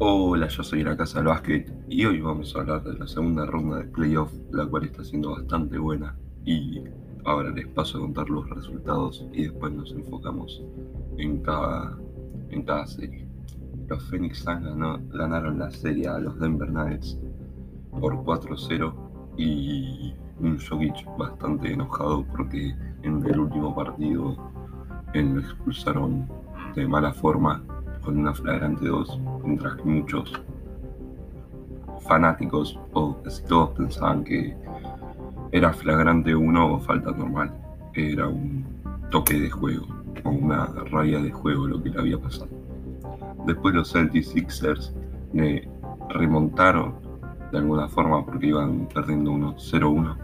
Hola, yo soy la Casa del Básquet y hoy vamos a hablar de la segunda ronda de playoff, la cual está siendo bastante buena y ahora les paso a contar los resultados y después nos enfocamos en cada, en cada serie. Los Phoenix Suns ganaron la serie a los Denver Nuggets por 4-0 y un Jokic bastante enojado porque en el último partido lo expulsaron de mala forma con una flagrante 2, mientras que muchos fanáticos o casi todos pensaban que era flagrante 1 o falta normal, era un toque de juego o una raya de juego lo que le había pasado. Después los Celtics Sixers le remontaron de alguna forma porque iban perdiendo 1-0-1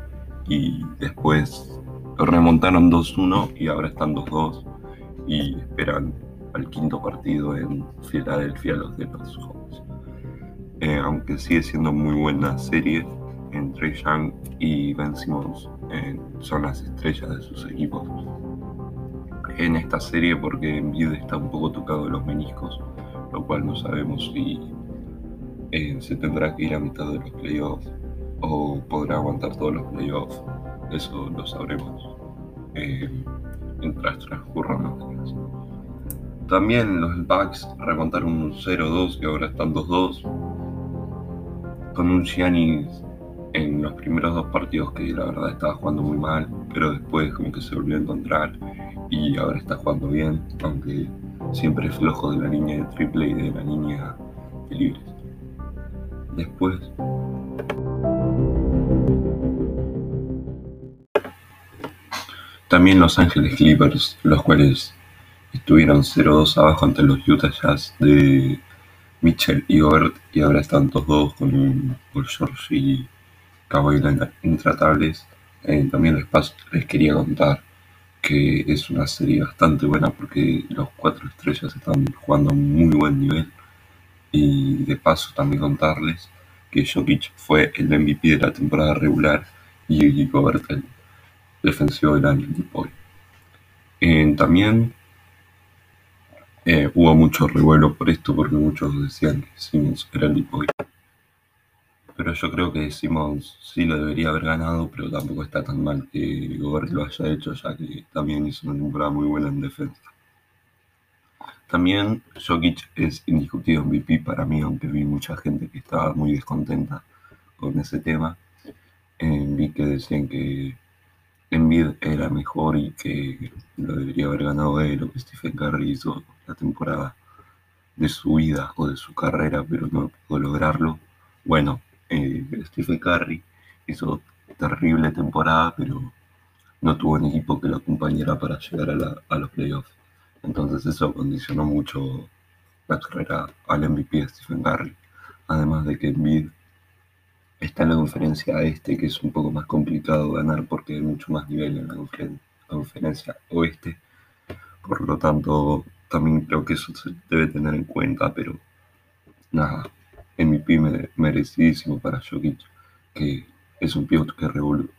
y después remontaron 2-1 y ahora están 2-2 y esperan al quinto partido en Filadelfia los Denver Hawks. Eh, aunque sigue siendo muy buena serie, entre Young y Ben Simmons eh, son las estrellas de sus equipos. En esta serie porque Embiid está un poco tocado de los meniscos, lo cual no sabemos si eh, se tendrá que ir a mitad de los playoffs o podrá aguantar todos los playoffs. Eso lo sabremos mientras transcurran los días. También los Bucks remontaron un 0-2 y ahora están 2-2. Con un Giannis en los primeros dos partidos que la verdad estaba jugando muy mal, pero después como que se volvió a encontrar y ahora está jugando bien, aunque siempre es flojo de la línea de triple y de la línea de libres. Después también Los Ángeles Clippers, los cuales Estuvieron 0-2 abajo ante los Utah Jazz de Mitchell y Gobert y ahora están 2-2 con Paul George y Kawhi intratables. Eh, también les, les quería contar que es una serie bastante buena porque los cuatro estrellas están jugando a muy buen nivel. Y de paso también contarles que Jokic fue el MVP de la temporada regular y Gobert el defensivo del año. Eh, también eh, hubo mucho revuelo por esto porque muchos decían que Simmons era el tipo Pero yo creo que Simmons sí lo debería haber ganado, pero tampoco está tan mal que Gobert lo haya hecho, ya que también hizo una temporada muy buena en defensa. También Jokic es indiscutido MVP para mí, aunque vi mucha gente que estaba muy descontenta con ese tema. Eh, vi que decían que Embiid era mejor y que lo debería haber ganado él lo que Stephen Curry hizo la temporada de su vida o de su carrera, pero no pudo lograrlo. Bueno, eh, Stephen Curry hizo terrible temporada, pero no tuvo un equipo que lo acompañara para llegar a, los playoffs. Entonces eso condicionó mucho la carrera al MVP de Stephen Curry. Además de que Embiid está en la conferencia este, que es un poco más complicado ganar porque hay mucho más nivel en la, conferencia oeste. Por lo tanto, también creo que eso se debe tener en cuenta, pero nada, MVP merecidísimo para Jokic, que es un pivot que,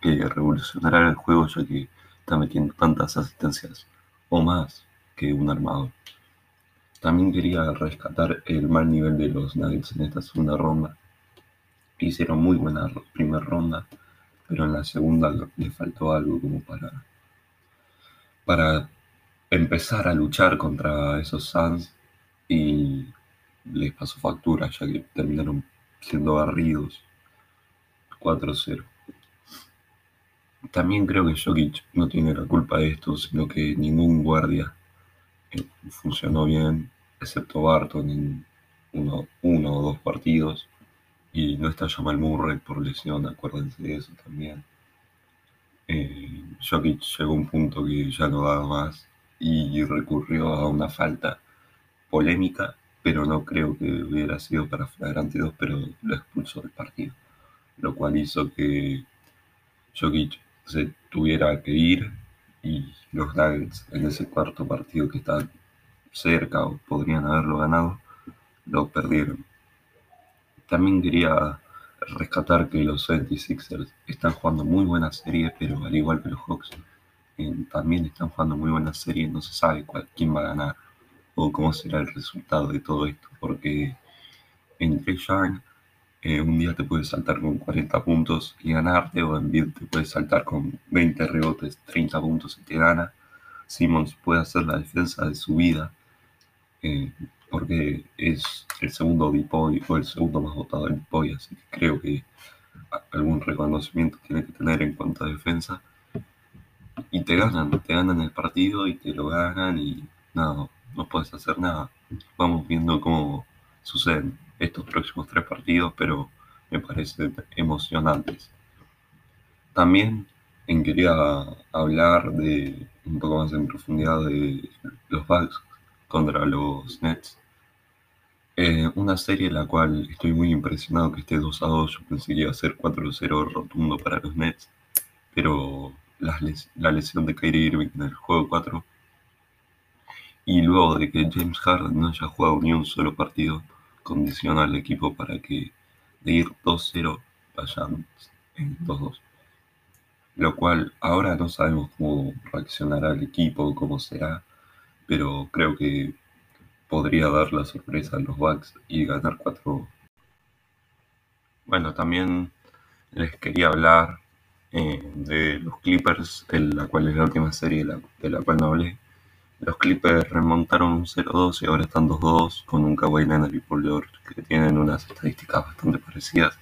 que revolucionará el juego ya que está metiendo tantas asistencias o más que un armador. También quería rescatar el mal nivel de los Nuggets en esta segunda ronda, hicieron muy buena primera ronda, pero en la segunda le faltó algo como para, para empezar a luchar contra esos Suns y les pasó factura, ya que terminaron siendo barridos 4-0. También creo que Jokic no tiene la culpa de esto, sino que ningún guardia eh, funcionó bien, excepto Barton en uno, uno o dos partidos. Y no está Jamal Murray por lesión, acuérdense de eso también. Eh, Jokic llegó a un punto que ya no daba más y recurrió a una falta polémica, pero no creo que hubiera sido para flagrante 2, pero lo expulsó del partido. Lo cual hizo que Jokic se tuviera que ir y los Nuggets en ese cuarto partido que estaban cerca o podrían haberlo ganado, lo perdieron. También quería rescatar que los 76ers están jugando muy buena serie, pero al igual que los Hawks, eh, también están jugando muy buena serie. No se sabe quién va a ganar o cómo será el resultado de todo esto, porque en Trey Young, eh, un día te puede saltar con 40 puntos y ganarte, o Embiid te puede saltar con 20 rebotes, 30 puntos y te gana. Simmons puede hacer la defensa de su vida, eh, porque es el segundo Bipoy o el segundo más votado del Bipoy, así que creo que algún reconocimiento tiene que tener en cuanto a defensa. Y te ganan, te ganan el partido y te lo ganan y nada, no puedes hacer nada. Vamos viendo cómo suceden estos próximos tres partidos, pero me parecen emocionantes. También quería hablar de un poco más en profundidad de los Bucks contra los Nets. Eh, una serie en la cual estoy muy impresionado que esté 2 a 2. Yo pensé que iba a ser 4-0 rotundo para los Nets, pero la, la lesión de Kyrie Irving en el juego 4 y luego de que James Harden no haya jugado ni un solo partido, condiciona al equipo para que de ir 2-0 vayan en 2-2. Lo cual ahora no sabemos cómo reaccionará el equipo, cómo será, pero creo que podría dar la sorpresa a los Bucks y ganar 4. Bueno, también les quería hablar eh, de los Clippers, en la cual es la última serie de la cual no hablé. Los Clippers remontaron un 0-2 y ahora están 2-2 con un Kawhi Leonard y Paul George que tienen unas estadísticas bastante parecidas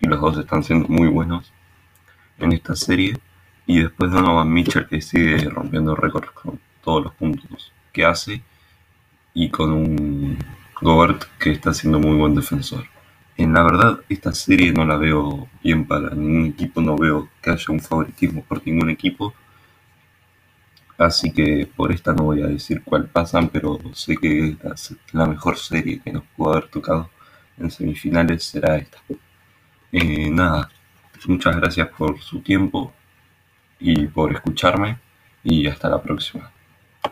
y los dos están siendo muy buenos en esta serie. Y después Donovan Mitchell que sigue rompiendo récords con todos los puntos que hace y con un Gobert que está siendo muy buen defensor. En la verdad, esta serie no la veo bien para ningún equipo, no veo que haya un favoritismo por ningún equipo Así que por esta no voy a decir cuál pasan, pero sé que la, mejor serie que nos pudo haber tocado en semifinales será esta. Eh, nada, muchas gracias por su tiempo y por escucharme y hasta la próxima.